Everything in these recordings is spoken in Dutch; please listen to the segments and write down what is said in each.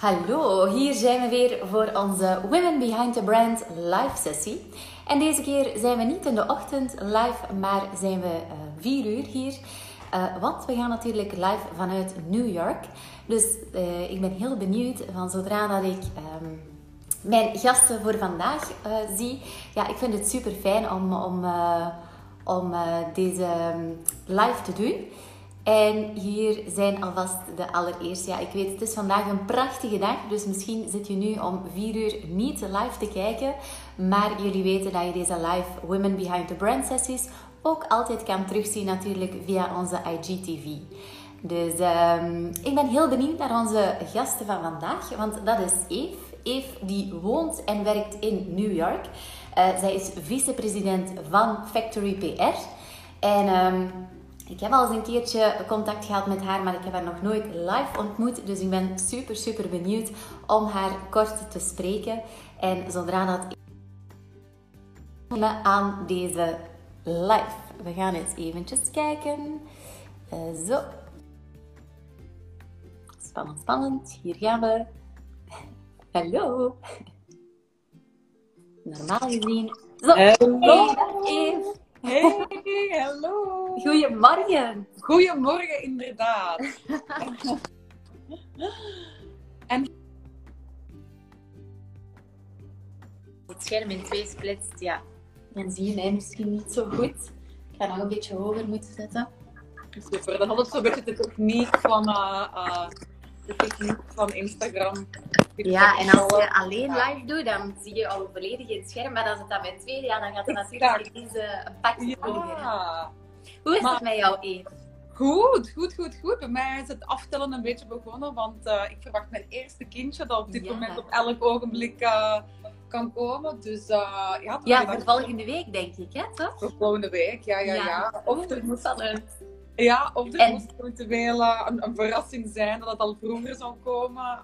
Hallo, hier zijn we weer voor onze Women Behind the Brand live sessie. En deze keer zijn we niet in de ochtend live, maar zijn we uh, vier uur hier. Uh, want we gaan natuurlijk live vanuit New York. Dus uh, ik ben heel benieuwd van zodra dat ik um, mijn gasten voor vandaag zie. Ja, ik vind het super fijn om, om, om deze um, live te doen. En hier zijn alvast de allereerste. Ja, ik weet, het is vandaag een prachtige dag. Dus misschien zit je nu om 4 uur niet live te kijken. Maar jullie weten dat je deze live Women Behind the Brand sessies ook altijd kan terugzien natuurlijk via onze IGTV. Dus um, ik ben heel benieuwd naar onze gasten van vandaag. Want dat is Eve. Eve die woont en werkt in New York. Uh, zij is vicepresident van Factory PR. En... Um, ik heb al eens een keertje contact gehad met haar, maar ik heb haar nog nooit live ontmoet. Dus ik ben super, super benieuwd om haar kort te spreken. En zodra dat aan deze live. We gaan eens eventjes kijken. Uh, zo. Spannend, spannend. Hier gaan we. Hallo. Normaal gezien. Zo. Hallo. Eve. Hey, hallo. Goedemorgen. Goedemorgen, inderdaad. en het scherm in twee splitst, ja. Dan zie je mij misschien niet zo goed. Ik ga nog een beetje hoger moeten zetten. Super, dan had het zo'n beetje de techniek van, uh, uh, de techniek van Instagram. Ja, en als je alleen live doet, dan zie je al volledig in het scherm. Maar als het dan met twee, ja, dan gaat het natuurlijk deze een pakje ja. Hoe is het met jou, Eve? Goed, goed, goed, goed. Bij mij is het aftellen een beetje begonnen, want uh, ik verwacht mijn eerste kindje dat op dit ja. moment op elk ogenblik uh, kan komen. Dus uh, ja, ja voor volgende week denk ik, hè, toch? Voor volgende week, ja, ja, ja. ja. Of er moet het. Ja, of er en... moest eventueel een, een, verrassing zijn dat het al vroeger zou komen.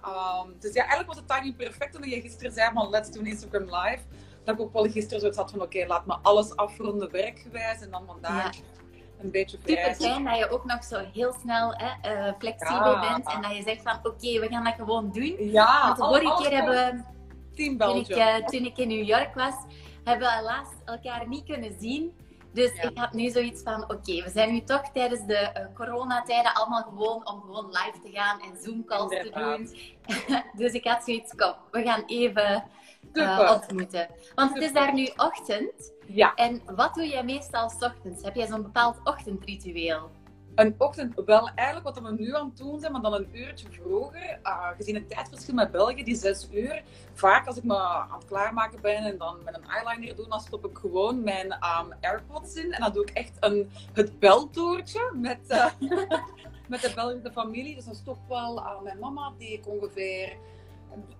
Um, dus ja, eigenlijk was het timing perfect toen je gisteren zei van let's do Instagram live. Dat ik ook wel gisteren zoiets had van oké, okay, laat me alles afronden werkgewijs en dan vandaag een beetje vrij. Super fijn dat je ook nog zo heel snel hè, uh, flexibel ja. bent en dat je zegt van oké, okay, we gaan dat gewoon doen. Ja, Want de vorige keer hebben we, toen ik, uh, toen ik in New York was, hebben we helaas elkaar niet kunnen zien. Dus ja. ik had nu zoiets van, oké, okay, we zijn nu toch tijdens de uh, coronatijden allemaal gewoon om gewoon live te gaan en Zoom-calls te doen. dus ik had zoiets, kom, we gaan even uh, ontmoeten. Want het is daar nu ochtend. Ja. En wat doe jij meestal s ochtends? Heb jij zo'n bepaald ochtendritueel? Een ochtend, wel eigenlijk wat we nu aan het doen zijn, maar dan een uurtje vroeger. Uh, gezien het tijdverschil met België, die zes uur. Vaak als ik me aan het klaarmaken ben en dan met een eyeliner doe, dan stop ik gewoon mijn um, AirPods in. En dan doe ik echt een, het beltoertje met, uh, met de Belgische familie. Dus dan stop wel aan mijn mama, die ik ongeveer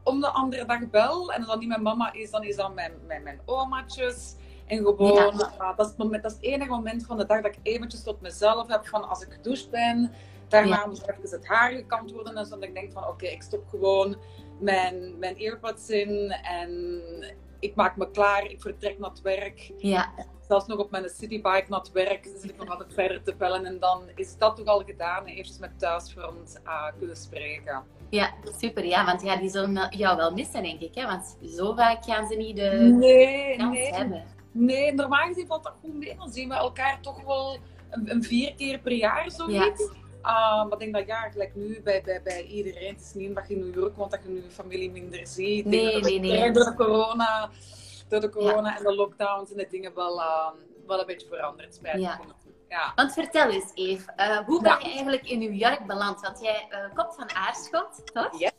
om de andere dag bel. En als dat niet mijn mama is, dan is dat mijn, mijn, mijn. En gewoon, ja. dat, is het moment, dat is het enige moment van de dag dat ik eventjes tot mezelf heb van als ik gedoucht ben. Daarna ja. moet even het haar gekant worden. En zo dat ik denk van oké, okay, ik stop gewoon mijn, mijn earbuds in. En ik maak me klaar, ik vertrek naar het werk. Ja. Zelfs nog op mijn citybike naar het werk zit ik nog altijd verder te bellen. En dan is dat toch al gedaan. En eventjes met thuisfront uh, kunnen spreken. Ja, super. Ja, want ja, die zullen jou wel missen, denk ik. Hè? Want zo vaak gaan ze niet de nee, kans nee. hebben. Nee, normaal gezien valt dat goed mee. Dan zien we elkaar toch wel een, een vier keer per jaar, zoiets. Ja. Uh, maar ik denk dat ja, gelijk nu bij, bij, bij iedereen. Het is niet dat je in New York woont, dat je nu je familie minder ziet. Nee, nee, nee. Door de corona, door de corona ja. en de lockdowns en de dingen wel, uh, wel een beetje veranderd. Spijt ja. Ja. Want vertel eens, Eve, uh, hoe ben je eigenlijk in New York beland? Want jij uh, komt van Aarschot, toch? Yes.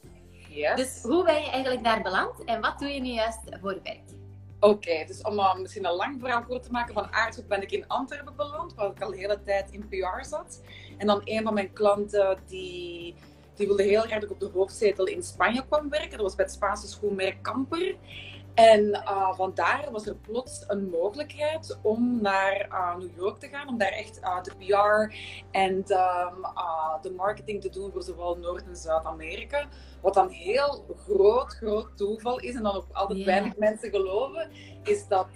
yes. Dus hoe ben je eigenlijk daar beland en wat doe je nu juist voor werk? Oké, dus om misschien een lang verhaal kort te maken, van Aarschot ben ik in Antwerpen beland, waar ik al de hele tijd in PR zat. En dan een van mijn klanten, die, die wilde heel ik op de hoofdzetel in Spanje kwam werken. Dat was bij het Spaanse schoenmerk Kamper. En uh, vandaar was er plots een mogelijkheid om naar uh, New York te gaan, om daar echt uh, de PR en um, de marketing te doen voor zowel Noord- en Zuid-Amerika. Wat dan heel groot, groot toeval is en dan ook altijd yeah. weinig mensen geloven, is dat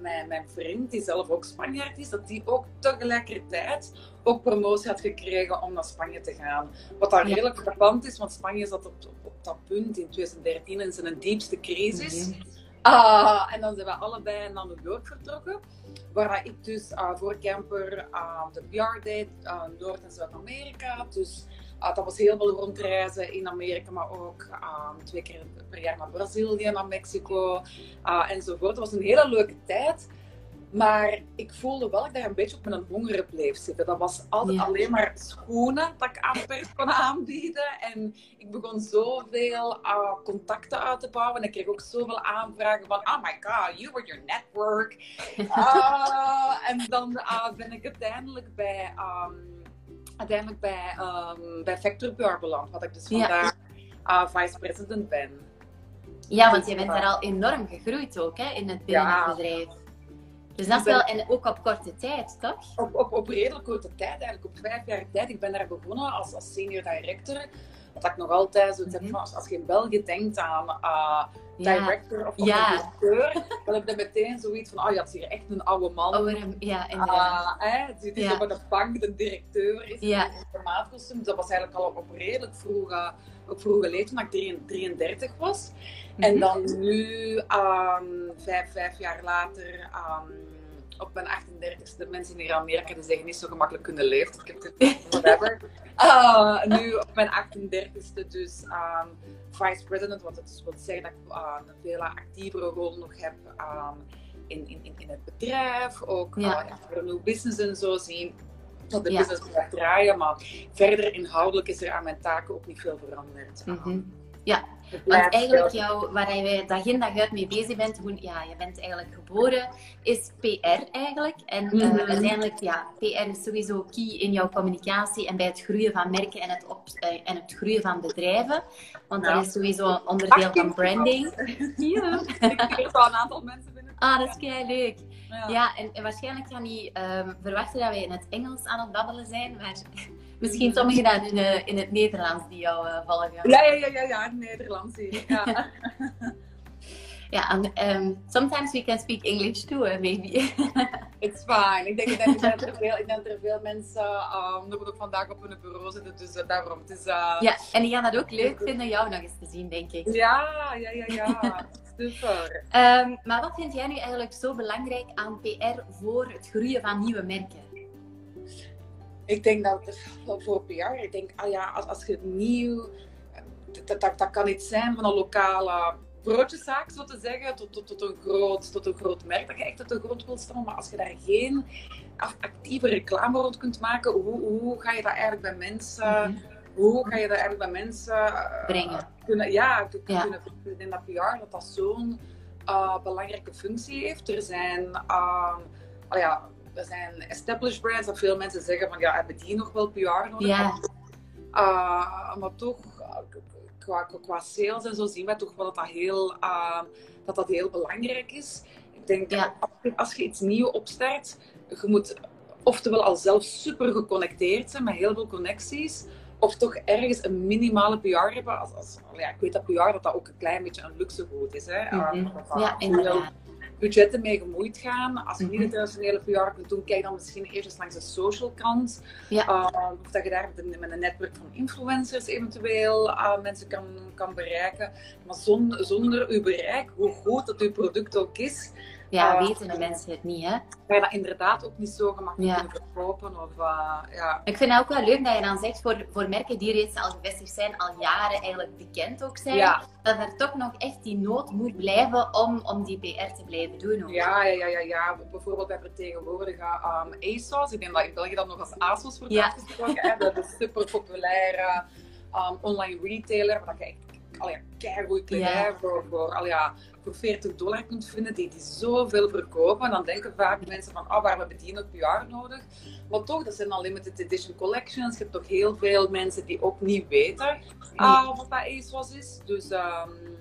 mijn, mijn vriend, die zelf ook Spanjaard is, dat die ook tegelijkertijd ook promotie had gekregen om naar Spanje te gaan. Wat dan redelijk frappant is, want Spanje zat op, op, op dat punt in 2013 in zijn diepste crisis. Uh, en dan zijn we allebei naar New York vertrokken. Waar ik dus uh, voor camper uh, de PR deed, Noord- en Zuid-Amerika. Dus dat was heel veel rondreizen in Amerika, maar ook twee keer per jaar naar Brazilië, naar Mexico enzovoort. Het was een hele leuke tijd. Maar ik voelde wel dat ik daar een beetje op mijn hongeren bleef zitten. Dat was altijd alleen maar schoenen dat ik aan pers kon aanbieden. En ik begon zoveel uh, contacten uit te bouwen. En ik kreeg ook zoveel aanvragen van, oh my god, you were your network. Uh, en dan uh, ben ik uiteindelijk bij, um, uiteindelijk bij, um, bij Factor PR beland. Wat ik dus vandaag vice president ben. Ja, want je bent daar al enorm gegroeid ook, hè, in het bedrijf. Ja. Dus dat is wel, en ook op korte tijd, toch? Op, op, op redelijk korte tijd, eigenlijk op vijf jaar tijd. Ik ben daar begonnen als, als senior director. Wat ik nog altijd zo zeg, mm als, als je in België denkt aan uh, director of, ja. directeur, dan heb je meteen zoiets van, oh ja, het is hier echt een oude man. Oude, ja, inderdaad. Uh, hè, die ja. zo bij de bank de directeur is ja. in. Dus dat was eigenlijk al op redelijk vroege, op vroege leeftijd, toen ik 33 was. En mhm. dan nu, um, vijf, vijf jaar later, um, op mijn 38ste, mensen in Amerika die zeggen niet zo gemakkelijk kunnen leven. Ik heb het whatever. Uh, nu op mijn 38ste dus um, vice president, wat het dus wil zeggen dat ik uh, een veel actievere rol nog heb um, in, in, in het bedrijf. Ook ja. uh, voor een nieuw business en zo zien dat de ja. business blijft draaien. Maar verder inhoudelijk is er aan mijn taken ook niet veel veranderd. Mm -hmm. Ja, want eigenlijk jou, waar je dag in dag uit mee bezig bent, hoe, ja, je bent eigenlijk geboren, is PR eigenlijk. En mm -hmm. uh, uiteindelijk, ja, PR is sowieso key in jouw communicatie en bij het groeien van merken en het, op, uh, en het groeien van bedrijven. Want dat is sowieso een onderdeel van branding. Ja. Ik al een aantal mensen binnen. Ah, dat is kei leuk. Ja, ja en, en, waarschijnlijk gaan die um, verwachten dat wij in het Engels aan het babbelen zijn, maar Misschien sommigen dan in, uh, in het Nederlands die jou uh, volgen. Ja, ja, ja, ja, Nederlands hier. Ja. ja, and um, sometimes we can speak English too, uh, maybe. It's fine. Ik denk, ik denk, dat er veel, ik denk dat er veel mensen um, nog ook vandaag op hun bureau zitten, dus daarom. Het is, ja, en die gaan dat ook leuk vinden jou nog eens te zien, denk ik. Ja, ja, ja, ja. Super. Um, maar wat vind jij nu eigenlijk zo belangrijk aan PR voor het groeien van nieuwe merken? Ik denk dat voor PR, ik denk, ah ja, als, als je nieuw, dat, dat, dat kan iets zijn van een lokale broodjeszaak, zo te zeggen, tot, tot, tot, een, groot, tot een groot merk dat je echt tot een groot wilt staan. Maar als je daar geen actieve reclame rond kunt maken, hoe, hoe ga je dat eigenlijk bij mensen... Mhm. Hoe ga je dat eigenlijk bij mensen uh, brengen? Kunnen, ja, kunnen in dat PR dat dat zo'n uh, belangrijke functie heeft. Er zijn, uh, oh ja, er zijn established brands dat veel mensen zeggen van ja, hebben die nog wel PR nodig? Ja. Uh, maar toch, qua, qua sales en zo zien we toch wel dat dat heel, uh, dat dat heel belangrijk is. Ik denk ja. dat als je iets nieuws opstart, je moet oftewel al zelf super geconnecteerd zijn met heel veel connecties, of toch ergens een minimale PR hebben. Als, als, ja, ik weet dat PR dat, dat ook een klein beetje een luxe goed is. Hè? Mm -hmm. uh, ja, inderdaad budgetten mee gemoeid gaan. Als je niet het traditionele PR kunt doen, kijk dan misschien eerst eens langs de social kant. Ja. Uh, of dat je daar met een, netwerk van influencers eventueel uh, mensen kan, kan bereiken. Maar zonder, zonder uw bereik, hoe goed dat uw product ook is, ja, uh, weten de mensen het niet, hè? Ga je dat inderdaad ook niet zo gemakkelijk ja. kunnen verkopen? Of, uh, ja. Ik vind het ook wel leuk dat je dan zegt, voor, voor merken die reeds al gevestigd zijn, al jaren eigenlijk bekend ook zijn, ja. dat er toch nog echt die nood moet blijven om, om die PR te blijven doen. Ook. Ja, ja, ja, ja, Bijvoorbeeld bij vertegenwoordigen um, ASOS. Ik denk dat in België dat nog als ASOS wordt ja. uitgesproken. Dat is een super populaire um, online retailer, waar je echt al ja, keigoed kledij voor, voor, al ja, voor 40 dollar kunt vinden, die, die zoveel verkopen. En dan denken vaak mensen van, ah, waar hebben die ook PR nodig? Maar toch, dat zijn al limited edition collections. Je hebt toch heel veel mensen die ook niet weten uh, wat dat ASOS is. Dus um,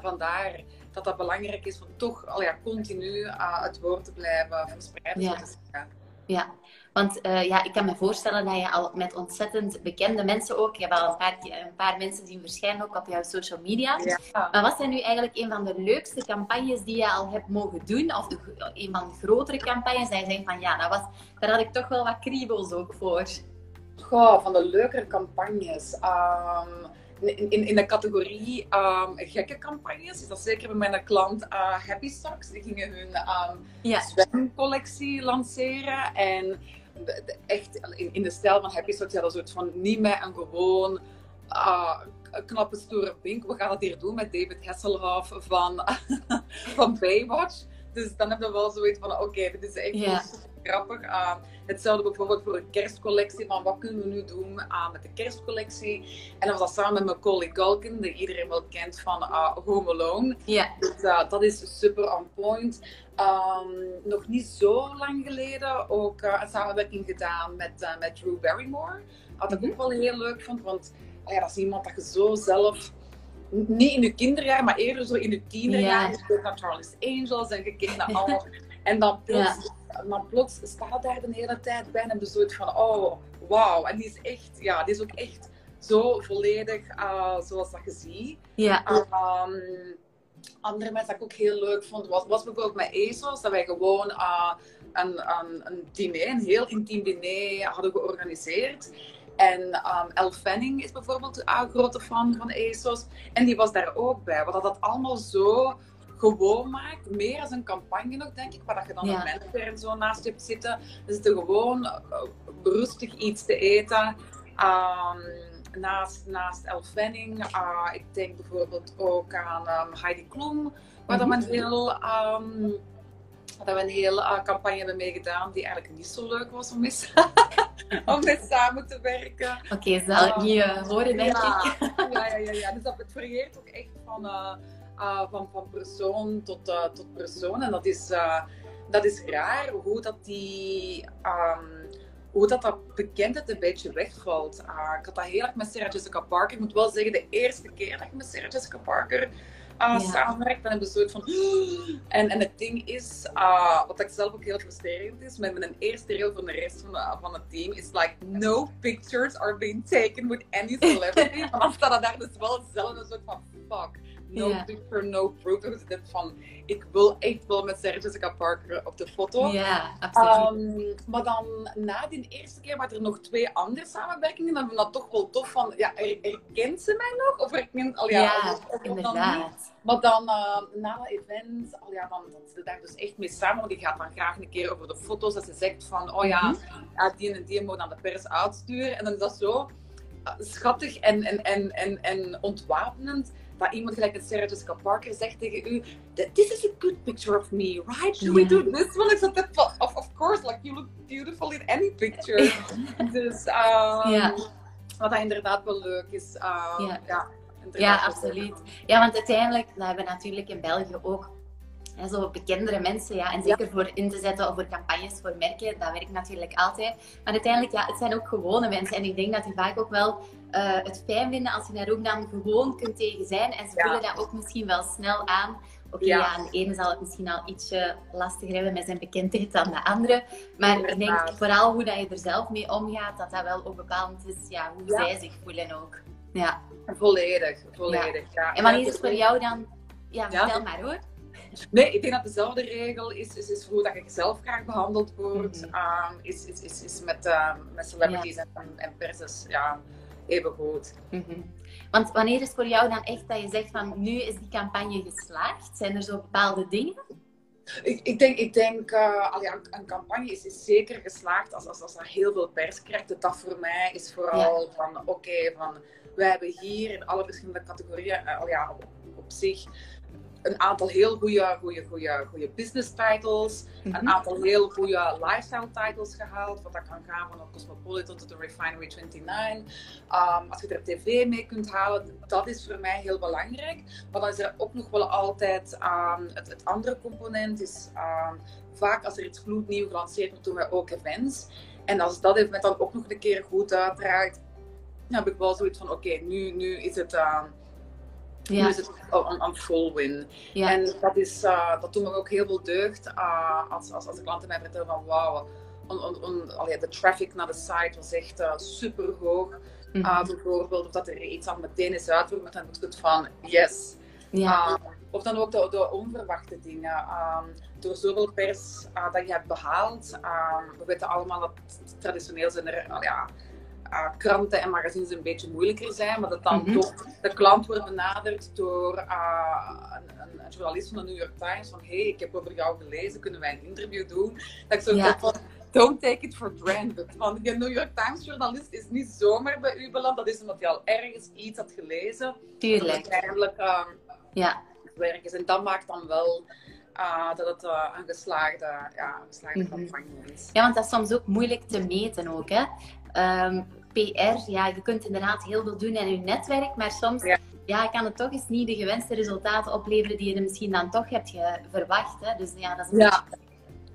vandaar dat dat belangrijk is om toch al ja, continu uh, het woord te blijven verspreiden. Ja. Ja, want uh, ja, ik kan me voorstellen dat je al met ontzettend bekende mensen ook, je hebt al een paar, een paar mensen zien verschijnen ook op jouw social media. Ja. Maar wat zijn nu eigenlijk een van de leukste campagnes die je al hebt mogen doen? Of de, een van de grotere campagnes dat je zegt van ja, dat was, daar had ik toch wel wat kriebels ook voor. Goh, van de leukere campagnes. Um, in, in de categorie um, gekke campagnes is dat zeker bij mijn klant uh, Happy Socks. Die gingen hun um, ja. zwemcollectie lanceren. En echt in, in, de stijl van Happy Socks een soort van niet meer een gewoon uh, knappe stoere pink. We gaan het hier doen met David Hasselhoff van, van Baywatch. Dus dan heb je wel zoiets van, oké, dit is echt grappig. Uh, hetzelfde bijvoorbeeld voor een kerstcollectie, van wat kunnen we nu doen uh, met de kerstcollectie. En dan was dat samen met Macaulay Culkin, die iedereen wel kent van Home Alone. Ja. Dus dat is super on point. Um, nog niet zo lang geleden ook een samenwerking gedaan met, met Drew Barrymore. Wat ik mm -hmm. ook wel heel leuk vond, want ja, dat is iemand dat je zo zelf niet in je kinderjaar, maar eerder zo in je tienerjaar. Ja. Je naar Charlie's Angels en je naar allemaal. En dan plots, dan plots staat daar de hele tijd bij en heb je van, oh, wauw. En die is echt, ja, die is ook echt zo volledig uh, zoals dat je ziet. Ja. Um, andere mensen dat ik ook heel leuk vond, was, was bijvoorbeeld met ASOS, dat wij gewoon uh, een, een, een diner, een heel intiem diner hadden georganiseerd. En um, Elle Fanning is bijvoorbeeld een grote fan van ASOS. En die was daar ook bij. Wat dat allemaal zo gewoon maakt. Meer als een campagne nog, denk ik. Waar dat je dan ja. een manager en zo naast je hebt zitten. Dus er gewoon uh, rustig iets te eten. Um, naast, naast Elle Fanning. Uh, ik denk bijvoorbeeld ook aan um, Heidi Klum. Waar mm -hmm. dan een heel... Um, dat we een hele uh, campagne hebben meegedaan die eigenlijk niet zo leuk was om mee, om mee samen te werken. Oké, okay, zal ik niet uh, horen, denk ja, ik. ja, ja, ja, ja. Dus dat, het varieert ook echt van, uh, van, van persoon tot, tot persoon. En dat is, dat is raar hoe dat die... Um, hoe dat, dat bekendheid een beetje wegvalt. ik had dat heel erg met Sarah Jessica Parker. Ik moet wel zeggen, de eerste keer dat ik met Sarah Jessica Parker uh, ja. samenwerkt, dan ze soort van... En, en het ding is, uh, wat ik zelf ook heel frustrerend is, met mijn eerste reel van de rest van, van het team, is like, no pictures are being taken with any celebrity. Maar dan staat daar dus wel zelf een soort van, fuck no yeah. picture, no proof. Dus ik van, ik wil echt wel met Sarah Jessica Parker op de foto. Ja, absoluut. Um, maar dan na die eerste keer waren er nog twee andere samenwerkingen. Dan vind ik dat toch wel tof van, ja, herkent ze mij nog? Of herkent, al ja, ja of, of inderdaad. Maar dan uh, na dat event, al ja, dan, dan zit ze daar dus echt mee samen. Want die gaat dan graag een keer over de foto's. Dat ze zegt van, oh ja, mm -hmm. ja die en die moet aan de pers uitsturen. En dan is dat zo uh, schattig en, en, en, en, en ontwapenend dat iemand gelijk een Sarah Jessica Parker zegt tegen u, this is a good picture of me, right? Should we do this one? Ik zat of, of course, like you look beautiful in any picture. dus, um, ja. wat dat inderdaad wel leuk is. Um, ja. ja. Ja, absoluut. Ja, want uiteindelijk, dat hebben we natuurlijk in België ook en zo bekendere mensen, ja, en zeker voor in te zetten of voor campagnes voor merken, dat werkt natuurlijk altijd. Maar uiteindelijk, ja, het zijn ook gewone mensen. En ik denk dat die vaak ook wel uh, het fijn vinden als je daar ook dan gewoon kunt tegen zijn. En ze ja. voelen dat ook misschien wel snel aan. Oké, ja. ja. de ene zal het misschien al ietsje lastiger hebben met zijn bekendheid dan de andere. Maar ik denk vooral hoe dat je er zelf mee omgaat, dat dat wel ook bepalend is ja, hoe zij zich voelen ook. Ja. Volledig, volledig. Ja. En wanneer is het voor jou dan... Ja, vertel maar hoor. Nee, ik denk dat dezelfde regel is, is, is hoe dat je zelf graag behandeld wordt, mm -hmm. um, is, is, is, is met, um, met celebrities en, en. Ja, even goed. Mm -hmm. Want wanneer is voor jou dan echt dat je zegt van nu is die campagne geslaagd? Zijn er zo bepaalde dingen? Ik, ik denk, ik denk uh, ja, een campagne is, is, zeker geslaagd als, als, als er heel veel pers krijgt. Dat voor mij is vooral ja. van oké, okay, van we hebben hier in alle verschillende categorieën uh, ja, op, op zich een aantal heel goede, goede, goede, goede business titles. Een mhm. aantal heel goede lifestyle titles gehaald. Wat dat kan gaan van Cosmopolitan tot de Refinery 29. Um, als je er tv mee kunt halen, dat is voor mij heel belangrijk. Maar dan is er ook nog wel altijd um, het, het, andere component. Is, um, vaak als er iets gloednieuw gelanceerd wordt, doen wij ook events. En als dat event dan ook nog een keer goed uitdraait, dan heb ik wel zoiets van: oké, nu, nu is het. Ja. Nu is het een, full win. Ja. En dat, is, uh, dat doet me ook heel veel deugd uh, als, als, als de klanten mij vertellen van wauw, de traffic naar de site was echt uh, super hoog. Mm -hmm. bijvoorbeeld, of dat er iets aan meteen is uitgevoerd, maar dan moet het van yes. Ja. of dan ook de, de onverwachte dingen. Um, door zoveel pers dat je hebt behaald. we weten allemaal dat traditioneel zijn er ja, uh, kranten en magazines een beetje moeilijker zijn, maar dat dan Mhm. toch de klant wordt benaderd door uh, een, een, journalist van de New York Times van hey, ik heb over jou gelezen, kunnen wij een interview doen? Dat ik zo Ja. van, don't take it for granted. Want die New York Times journalist is niet zomaar bij u beland, dat is omdat hij al ergens iets had gelezen. Tuurlijk. Dat het eigenlijk uh, Ja. werk is. En dat maakt dan wel uh, dat het uh, een geslaagde, ja, een geslaagde Mhm. campagne is. Ja, want dat is soms ook moeilijk te meten ook, hè. Ehm, PR, ja, je kunt inderdaad heel veel doen in je netwerk, maar soms Ja. ja, kan het toch eens niet de gewenste resultaten opleveren die je misschien dan toch hebt verwacht. Hè. Dus ja, dat is een Ja. beetje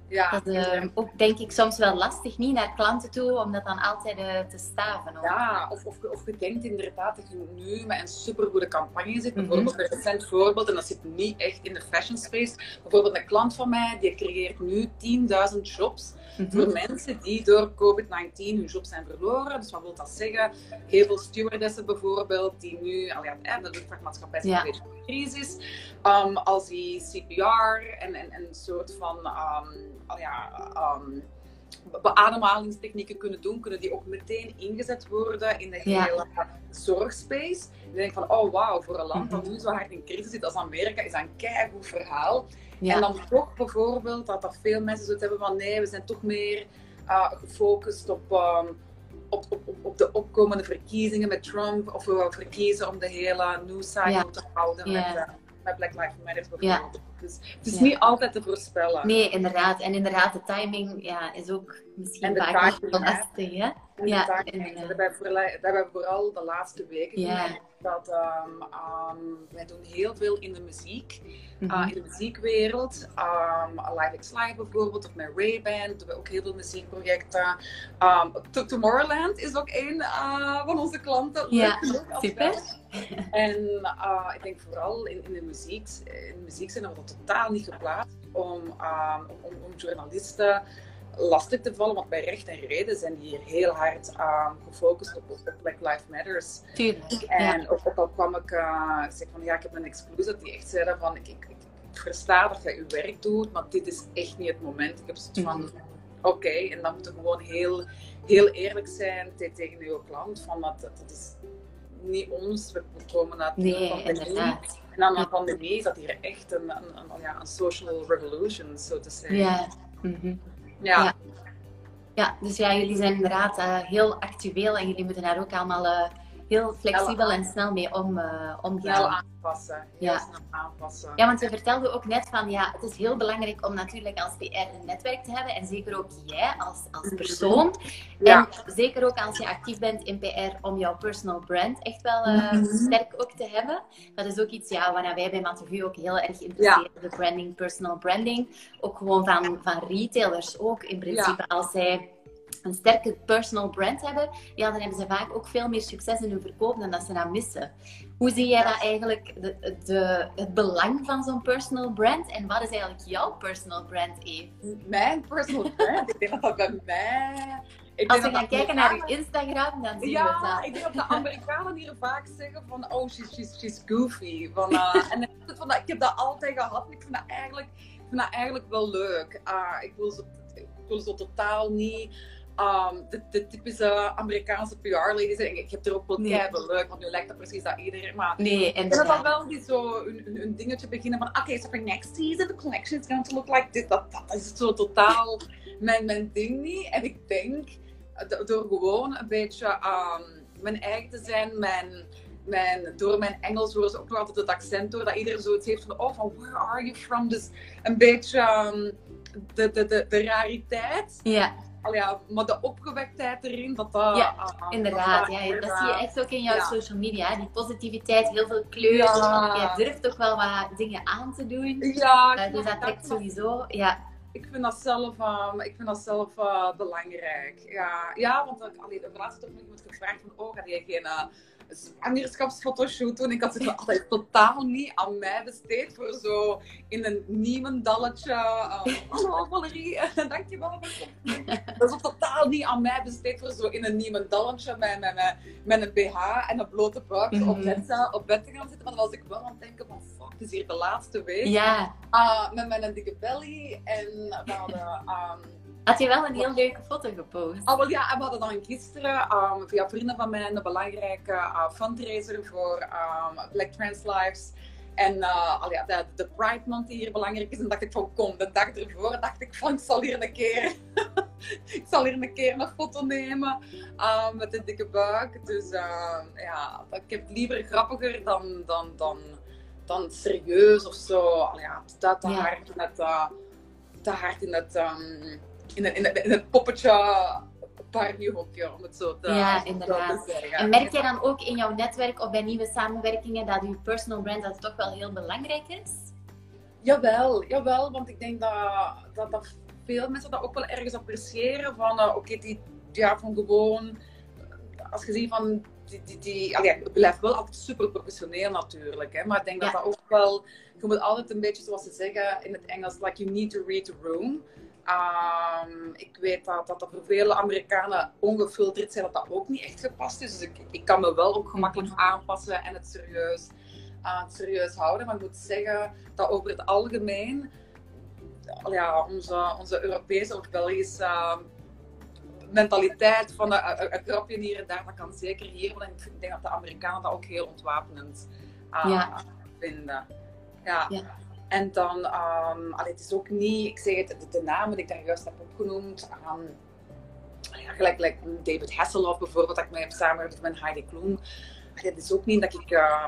Ja, Dat is eh, ook denk ik soms wel lastig, niet naar klanten toe, om dat dan altijd eh, te staven. Ja, of, of, of je denkt inderdaad dat je nu met een supergoede campagne zit. Mhm. Bijvoorbeeld een recent voorbeeld, en dat zit niet echt in de fashion space. Bijvoorbeeld een klant van mij, die creëert nu 10.000 jobs Mhm. voor mensen die door COVID-19 hun job zijn verloren. Dus wat wil dat zeggen? Heel veel stewardessen bijvoorbeeld, die nu, al ja, de luchtvaartmaatschappij is Ja. een beetje in crisis. Um, als die CPR en, en, en een soort van, um, ja, um, be- beademhalingstechnieken kunnen doen, kunnen die ook meteen ingezet worden in de Ja. hele zorgspace. Ik denk van, oh wauw, voor een land dat Mhm. nu zo hard in crisis zit als Amerika, is dat een keigoed verhaal. Ja. En dan toch bijvoorbeeld dat er veel mensen zoiets hebben van nee, we zijn toch meer uh, gefocust op, um, op, op, op, op, de opkomende verkiezingen met Trump. Of we verkiezen om de hele news cycle Ja. te houden met, uh, met Black Lives Matter bijvoorbeeld. Dus het is Ja. niet altijd te voorspellen. Nee, inderdaad. En inderdaad, de timing ja, is ook misschien En de vaak timing, wel hè. lastig. Hè? En Ja, de inderdaad. dat hebben, dat hebben we vooral de laatste weken Ja. Dat um, um, wij doen heel veel in de muziek. Mhm. Uh, in de muziekwereld. Um, Live X Live bijvoorbeeld, of met Ray-Ban doen we ook heel veel muziekprojecten. To- Tomorrowland is ook een uh, van onze klanten. Ja, super. En uh, ik denk vooral in, in, de muziek, in de muziek zijn we totaal niet geplaatst om, um, om, om journalisten lastig te vallen, want bij recht en reden zijn die hier heel hard um, gefocust op, op Black Lives Matters. Tuurlijk. En ook, ook al kwam ik, uh, ik zeg van ja, ik heb een exclusive die echt zei van ik, ik, ik, ik versta dat je je werk doet, maar dit is echt niet het moment. Ik heb zoiets van Mhm. oké, en dan moeten we gewoon heel, heel eerlijk zijn te- tegen je klant van dat, dat, is niet ons, we komen uit Nee, inderdaad. Aan een pandemie is dat hier echt een, een, een, ja, een social revolution, zo te zeggen. Ja. Mhm. ja. Ja. Ja, dus ja, jullie zijn inderdaad eh, heel actueel en jullie moeten daar ook allemaal eh, heel flexibel en snel mee om, Snel omgaan. aanpassen. Heel Ja. snel aanpassen. Ja, want je vertelde ook net van ja, het is heel belangrijk om natuurlijk als PR een netwerk te hebben en zeker ook jij als, als persoon. Ja. En zeker ook als je actief bent in PR om jouw personal brand echt wel eh, Mhm. sterk ook te hebben. Dat is ook iets ja, waarna wij bij Matthew ook heel erg geïnteresseerd zijn. De branding, personal branding. Ook gewoon van, van retailers ook in principe. Als zij een sterke personal brand hebben, ja, dan hebben ze vaak ook veel meer succes in hun verkoop dan dat ze dat missen. Hoe zie jij dat eigenlijk, de, de, het belang van zo'n personal brand? En wat is eigenlijk jouw personal brand, Eve? Mijn personal brand, ik denk dat bij mij... Ik Als we gaan kijken naar uw Instagram, dan zien we Ja, dat. ik denk dat de Amerikanen hier vaak zeggen van, oh, she's, she's, she's goofy. Van, uh, en ik, van, ik heb dat altijd gehad en ik vind dat eigenlijk, ik vind dat eigenlijk wel leuk. Uh, ik, wil ik wil zo totaal niet um, de, de typische Amerikaanse PR-lady zijn. Ik heb er ook wel Nee. leuk, want nu lijkt dat precies dat iedereen. Maar Nee, vind dat inderdaad. wel die zo een, dingetje beginnen van, oké, so for next season the collection is going to look like this. Dat, dat is zo totaal mijn, mijn ding niet. En ik denk, do- door gewoon een beetje um, mijn eigen te zijn, mijn, mijn, door mijn Engels horen ze ook nog altijd het accent door, dat iedereen zoiets heeft van, oh, van where are you from? Dus een beetje um, de, de, de, de rariteit, Ja, ja, maar de opgewektheid erin, dat dat... Ja, uh, inderdaad. dat Ja, dat zie je echt ook in jouw social media. Die positiviteit, heel veel kleur. Ja. Jij durft ook wel wat dingen aan te doen. Ja, Eh, ik dus dat trekt sowieso. Ja, ik vind dat zelf, um, ik vind dat zelf uh, belangrijk. Ja, ja want ik, allee, de laatste toch nog iemand gevraagd van, oh, ga je geen uh, zwangerschapsfotoshoot doen? Ik had het altijd totaal niet aan mij besteed voor zo in een niemendalletje. Uh, Hallo Valerie, dankjewel. voor het compliment." Dat is ook totaal niet aan mij besteed voor zo in een niemendalletje met, met, met, met een BH en een blote buik op, Mhm. bed, uh, op bed te gaan zitten. Maar dan was ik wel aan het denken van, fuck, het is hier de laatste week. ja, Ah, met mijn dikke belly. En we hadden, um, Had je wel een heel leuke foto gepost? Ah, wel, ja, we hadden dan gisteren um, via vrienden van mij een belangrijke uh, fundraiser voor um, Black Trans Lives. En uh, al ja, de, de Pride Month die hier belangrijk is. En dacht ik van, kom, de dag ervoor dacht ik van, ik zal hier een keer, ik zal hier een keer een foto nemen uh, met een dikke buik. Dus ja, ik heb het liever grappiger dan, dan, dan, dan serieus of zo. Al ja, dat te hard in het, te hard in het, um, in het, in het, in het poppetje Barbie-hokje, om het zo te, ja, inderdaad. Te zeggen. En merk jij dan ook in jouw netwerk of bij nieuwe samenwerkingen dat je personal brand dat toch wel heel belangrijk is? Jawel, jawel, want ik denk dat, dat, dat veel mensen dat ook wel ergens appreciëren. Van, uh, oké, die, ja, van gewoon, als je ziet van, die, die, die allee, ik blijf wel altijd super professioneel natuurlijk, hè, maar ik denk ja. dat dat ook wel, je moet altijd een beetje, zoals ze zeggen in het Engels, like you need to read the room. Um, ik weet dat, dat er voor vele Amerikanen ongefilterd zijn, dat dat ook niet echt gepast is. Dus ik, ik kan me wel ook gemakkelijk aanpassen en het serieus, uh, het serieus houden. Maar ik moet zeggen dat over het algemeen ja, onze, onze Europese of Belgische uh, mentaliteit van een, een, grapje hier en daar, dat kan zeker hier. Want ik denk dat de Amerikanen dat ook heel ontwapenend uh, ja. vinden. ja. ja. En dan, um, allee, het is ook niet, ik zeg het, de, de namen die ik daar juist heb opgenoemd, um, ja, gelijk, gelijk David Hasselhoff bijvoorbeeld, dat ik mee heb samengewerkt met Heidi Klum. Het is ook niet dat ik uh,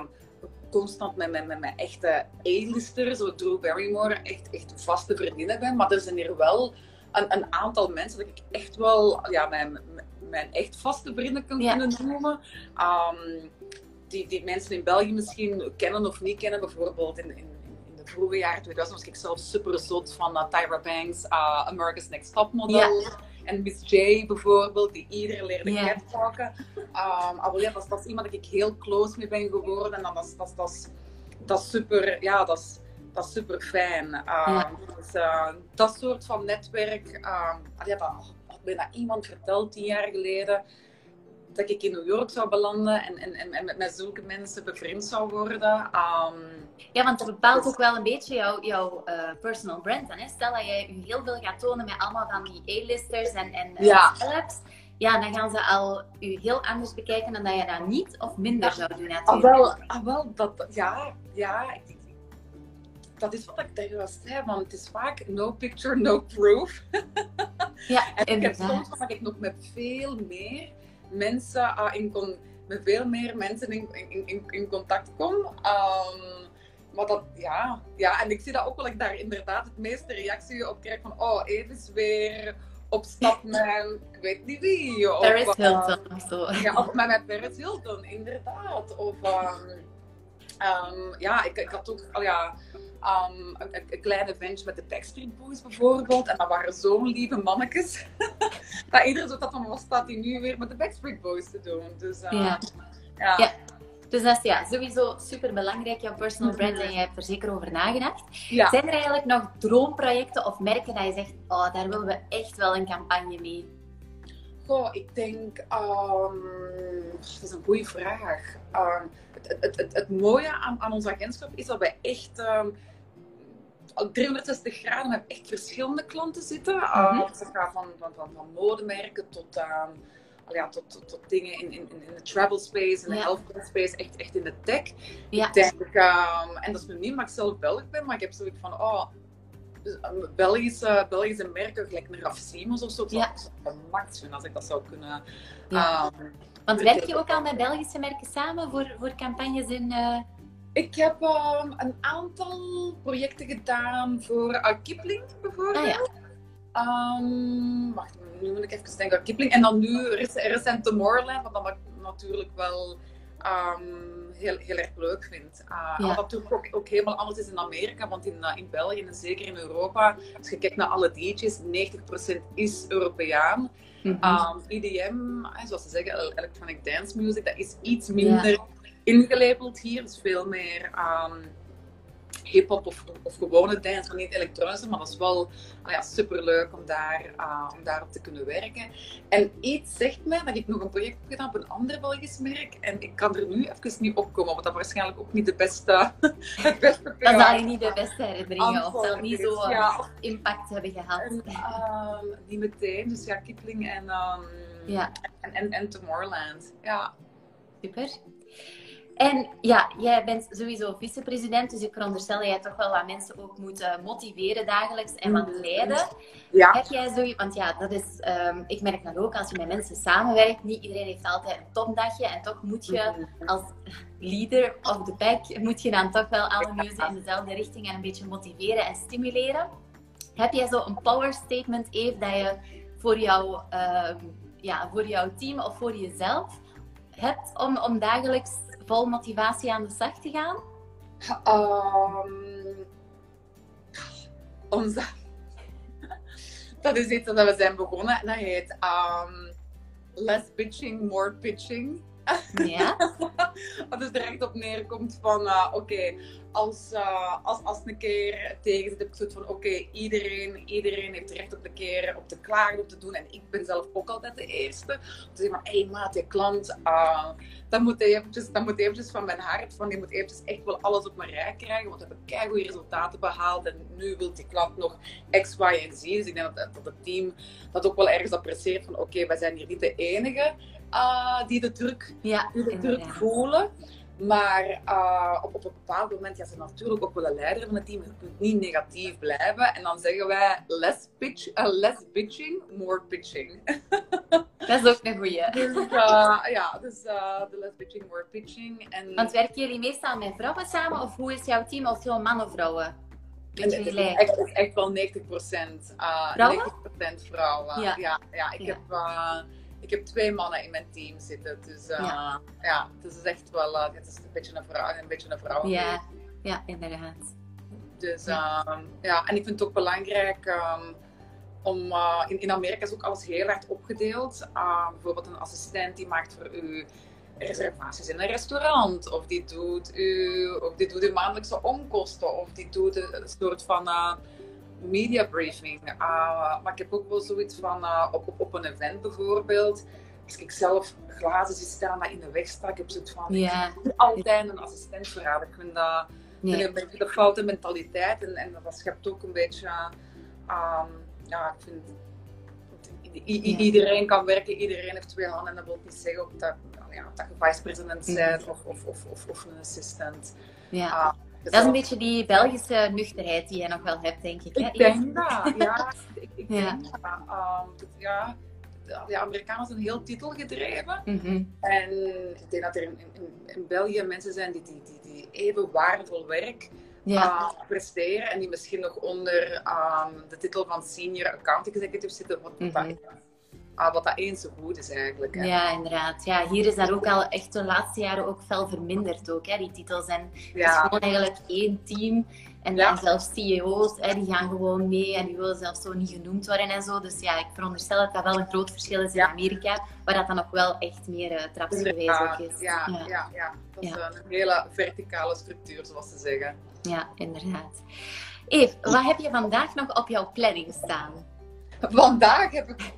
constant met, met, met mijn echte A-lister, zo Drew Barrymore, echt, echt vast te verdienen ben. Maar er zijn hier wel een, een aantal mensen dat ik echt wel ja, mijn, mijn echt vaste vrienden kan ja. kunnen noemen. Um, die, die mensen in België misschien kennen of niet kennen, bijvoorbeeld in, in vroege jaren 2000 was ik zelf super zot van uh, Tyra Banks, uh, America's Next Top Model. Ja. En Miss J bijvoorbeeld, die iedereen leerde yeah. catwalken. Um, ja, dat, dat is iemand dat ik heel close mee ben geworden. En dat, dat, dat, dat, dat is super, ja, dat is, dat is super fijn. Um, ja. dus, uh, dat soort van netwerk, um, ja, dat had bijna iemand verteld tien jaar geleden dat ik in New York zou belanden en, en, en, en met zulke mensen bevriend zou worden. Um, ja, want dat bepaalt ook wel een beetje jouw, jouw uh, personal brand. Dan, hè? Stel dat je je heel veel gaat tonen met allemaal van die A-listers en, en uh, ja. celebs. Ja, dan gaan ze al je heel anders bekijken dan dat je dat niet of minder zou doen natuurlijk. Ah, wel, ah, wel dat, ja, ja. Dat is wat ik tegen was zei, want het is vaak no picture, no proof. ja, en ik heb soms dat ik nog met veel meer mensen, uh, in con met veel meer mensen in, in, in, in contact kom. Um, maar dat, ja, ja, en ik zie dat ook wel, ik daar inderdaad het meeste reactie op krijg van, oh, even is weer op stap met, ik weet niet wie. Of, Paris Hilton of zo. Ja, of met, met Paris Hilton, inderdaad. Of, um, um, ja, ik, ik had ook, al ja, um, een, een klein eventje met de Backstreet Boys bijvoorbeeld. En dat waren zo'n lieve mannetjes. dat iedereen zo dat van, wat staat hij nu weer met de Backstreet Boys te doen? Dus, uh, ja. ja. ja. Dus dat is ja, sowieso super belangrijk, jouw personal brand, en je hebt er zeker over nagedacht. Ja. Zijn er eigenlijk nog droomprojecten of merken dat je zegt, oh, daar willen we echt wel een campagne mee? Goh, ik denk, um, dat is een goede vraag. Um, het, het, het, het, mooie aan, aan ons agentschap is dat wij echt um, 360 graden met echt verschillende klanten zitten. Mm -hmm. uh, dat gaat van, van, van, van modemerken tot aan ja, tot, tot, tot, dingen in, in, in de travel space, in de ja. healthcare space, echt, echt in de tech. Ja. Ik denk, um, en dat is nu niet omdat ik zelf Belg ben, maar ik heb zoiets van, oh, Belgische, Belgische merken, gelijk een Rafsimos of zo, ik ja. zou max vinden als ik dat zou kunnen. Ja. Um, Want werk je ook al met Belgische merken samen voor, voor campagnes in... Uh... Ik heb um, een aantal projecten gedaan voor uh, Kipling bijvoorbeeld. Ah, ja. Um, wacht, nu moet ik even denken. Kipling. En dan nu recent Tomorrowland, wat dan natuurlijk wel um, heel, heel erg leuk vind. Uh, ja. Wat natuurlijk ook, ook, helemaal anders is in Amerika, want in, uh, in België en zeker in Europa, als je kijkt naar alle DJ's, 90% is Europeaan. Mm -hmm. um, EDM, zoals ze zeggen, electronic dance music, dat is iets minder ja. Ingelabeld hier. Dus veel meer um, hip-hop of, of gewone dance, maar niet elektronische. Maar dat is wel ah ja, superleuk om, daar, uh, om daarop te kunnen werken. En iets zegt mij dat ik nog een project heb gedaan op een ander Belgisch merk. En ik kan er nu even niet op komen, want dat waarschijnlijk ook niet de beste. het beste dat zal je niet de beste herinneringen of dat niet zo ja. impact hebben gehad. En, uh, niet meteen, dus ja, Kipling en, um, ja. en, en, en Tomorrowland. Ja. Super. En ja, jij bent sowieso vicepresident, dus ik veronderstel dat jij toch wel wat mensen ook moet uh, motiveren dagelijks en wat mm. leiden. Ja. Heb jij zo, want ja, dat is, um, ik merk dat ook als je met mensen samenwerkt, niet iedereen heeft altijd een topdagje en toch moet je mm. als leader of the pack, moet je dan toch wel alle mensen in dezelfde richting en een beetje motiveren en stimuleren. Heb jij zo een power statement, Eve, dat je voor, jou, uh, ja, voor jouw team of voor jezelf hebt om, om dagelijks vol motivatie aan de slag te gaan? Um, onze... dat is iets dat we zijn begonnen. Dat heet um, Less Pitching, More Pitching. Ja. Wat dus echt op neerkomt van, uh, oké, als, uh, als, als een keer tegen zit, heb ik zoiets van, oké, iedereen, iedereen heeft recht op de keer, op te klagen, op te doen. En ik ben zelf ook altijd de eerste. Te zeggen van, hé hey, maat, je klant, uh, dat, moet eventjes, moet eventjes van mijn hart, van, die moet eventjes echt wel alles op mijn rij krijgen. Want we hebben keigoede resultaten behaald en nu wil die klant nog X, Y en Z. Dus ik denk dat, dat het team dat ook wel ergens apprecieert van, oké, wij zijn hier niet de enige. Uh, die de druk, ja, die de druk voelen. Maar uh, op, op een bepaald moment, ja, ze natuurlijk ook wel de leider van het team. Je kunt niet negatief blijven. En dan zeggen wij less, pitch, uh, less bitching, more pitching. Dat is ook een goeie. Dus, uh, ja, dus de less bitching, more pitching. En... Want werken jullie meestal met vrouwen samen? Of hoe is jouw team? Of veel mannen vrouwen? het is echt, echt wel 90 procent. 90 vrouwen. Ja. ja, ja ik heb ik heb twee mannen in mijn team zitten. Dus uh, ja. ja, het is echt wel, uh, het is een beetje een vrouw een beetje een vrouw. Ja, ja inderdaad. Dus ja. Uh, ja, en ik vind het ook belangrijk um, om, uh, in, in Amerika is ook alles heel erg opgedeeld. Uh, bijvoorbeeld een assistent die maakt voor u reservaties in een restaurant, of die doet u, of die doet uw maandelijkse onkosten, of die doet een soort van media briefing. Uh, maar ik heb ook wel zoiets van uh, op, op, op, een event bijvoorbeeld. Als ik zelf glazen zie staan dat in de weg sta, ik heb zoiets van ja. altijd een assistent voor Ik vind dat ja. een beetje de foute mentaliteit en, en dat schept ook een beetje. Um, ja, ik vind. Iedereen kan werken, iedereen heeft twee handen en dat wil niet zeggen dat, ja, dat je vice-president bent of, of, of, of, een assistent. Ja. Ah, dat is een beetje die Belgische nuchterheid die je nog wel hebt, denk ik. Hè? Ik denk dat, ja. ik, ik ja. denk dat. Um, ja. De Amerikanen zijn heel titelgedreven. Mm -hmm. En ik denk dat er in, in, in, België mensen zijn die, die, die, die even waardevol werk ja. uh, presteren. En die misschien nog onder um, de titel van senior account executive zitten. Wat, mm -hmm ah, wat dat eens zo goed is eigenlijk. Hè. Ja, inderdaad. Ja, hier is dat ook al echt de laatste jaren ook fel verminderd ook, hè, die titels. En het is gewoon eigenlijk één team. En ja. zelfs CEO's, hè, die gaan gewoon mee en die willen zelfs zo niet genoemd worden en zo. Dus ja, ik veronderstel dat dat wel een groot verschil is in Amerika, waar dat dan nog wel echt meer uh, trapsgewijs ook is. Ja, ja, ja. ja. dat is een hele verticale structuur, zoals ze zeggen. Ja, inderdaad. Eve, wat heb je vandaag nog op jouw planning staan? Vandaag heb ik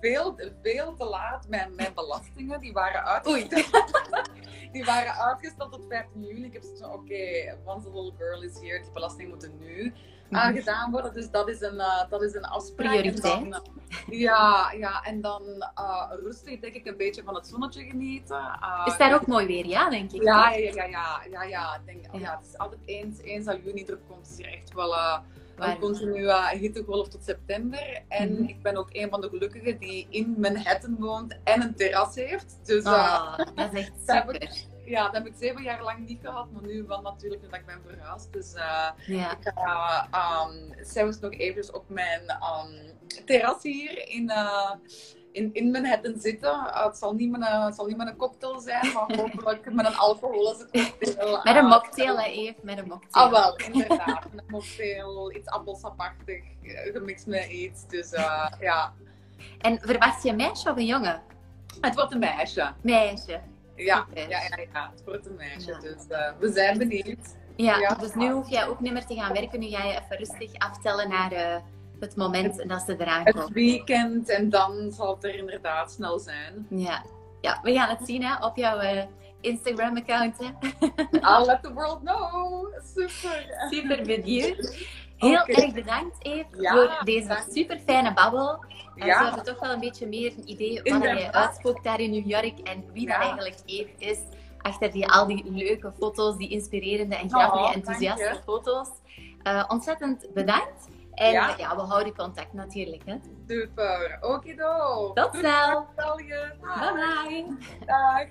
veel, veel te laat mijn, mijn belastingen. Die waren uitgesteld. die waren uitgesteld tot 15 juni. Ik heb zoiets van, oké, okay, once a little girl is here. Die belastingen moeten nu aangedaan mhm. worden. Dus dat is een, uh, dat is een afspraak. Prioriteit. Dan, ja, ja, en dan uh, rustig denk ik een beetje van het zonnetje genieten. Is daar ook mooi weer, ja, denk ik? Ja, ja, ja, ja, ja, ja, denk, ja. ja het is altijd eens, eens al juni er komt, is hier echt wel een continue hittegolf tot september. En mhm. ik ben ook een van de gelukkigen die in Manhattan woont en een terras heeft. Dus, oh, dat is echt super. ja, dat heb ik zeven jaar lang niet gehad, maar nu wel natuurlijk dat ik ben verhuisd. Dus uh, ja. ik ga um, zelfs nog even op mijn um, terras hier in, uh, in, in Manhattan zitten. Uh, het, zal niet mijn, het zal niet mijn cocktail zijn, maar hopelijk met een alcoholische cocktail. met een mocktail, hè, Eve, met een mocktail. Ah, wel, inderdaad. Met een mocktail, iets appelsapachtig, gemixt met iets. Dus ja. En verwacht je een meisje of een jongen? Het wordt een meisje. Meisje. Ja, ja, ja, ja, het wordt een meisje. Dus uh, we zijn benieuwd. Ja, dus nu hoef jij ook niet meer te gaan werken. Nu ga je even rustig aftellen naar uh, het moment dat ze eraan komen. Het weekend en dan zal het er inderdaad snel zijn. Ja, ja we gaan het zien hè, op jouw uh, Instagram-account. I'll let the world know. Super. Super benieuwd. Heel erg bedankt, Eve, voor deze super fijne babbel. En ja. we hadden toch wel een beetje meer een idee wat je uitspookt daar in New York en wie dat eigenlijk Eve is. Achter die, al die leuke foto's, die inspirerende en grappige, oh, enthousiaste foto's. Uh, ontzettend bedankt. En ja, we houden contact natuurlijk. Hè? Super, okido. Tot snel. Bye bye. Dag.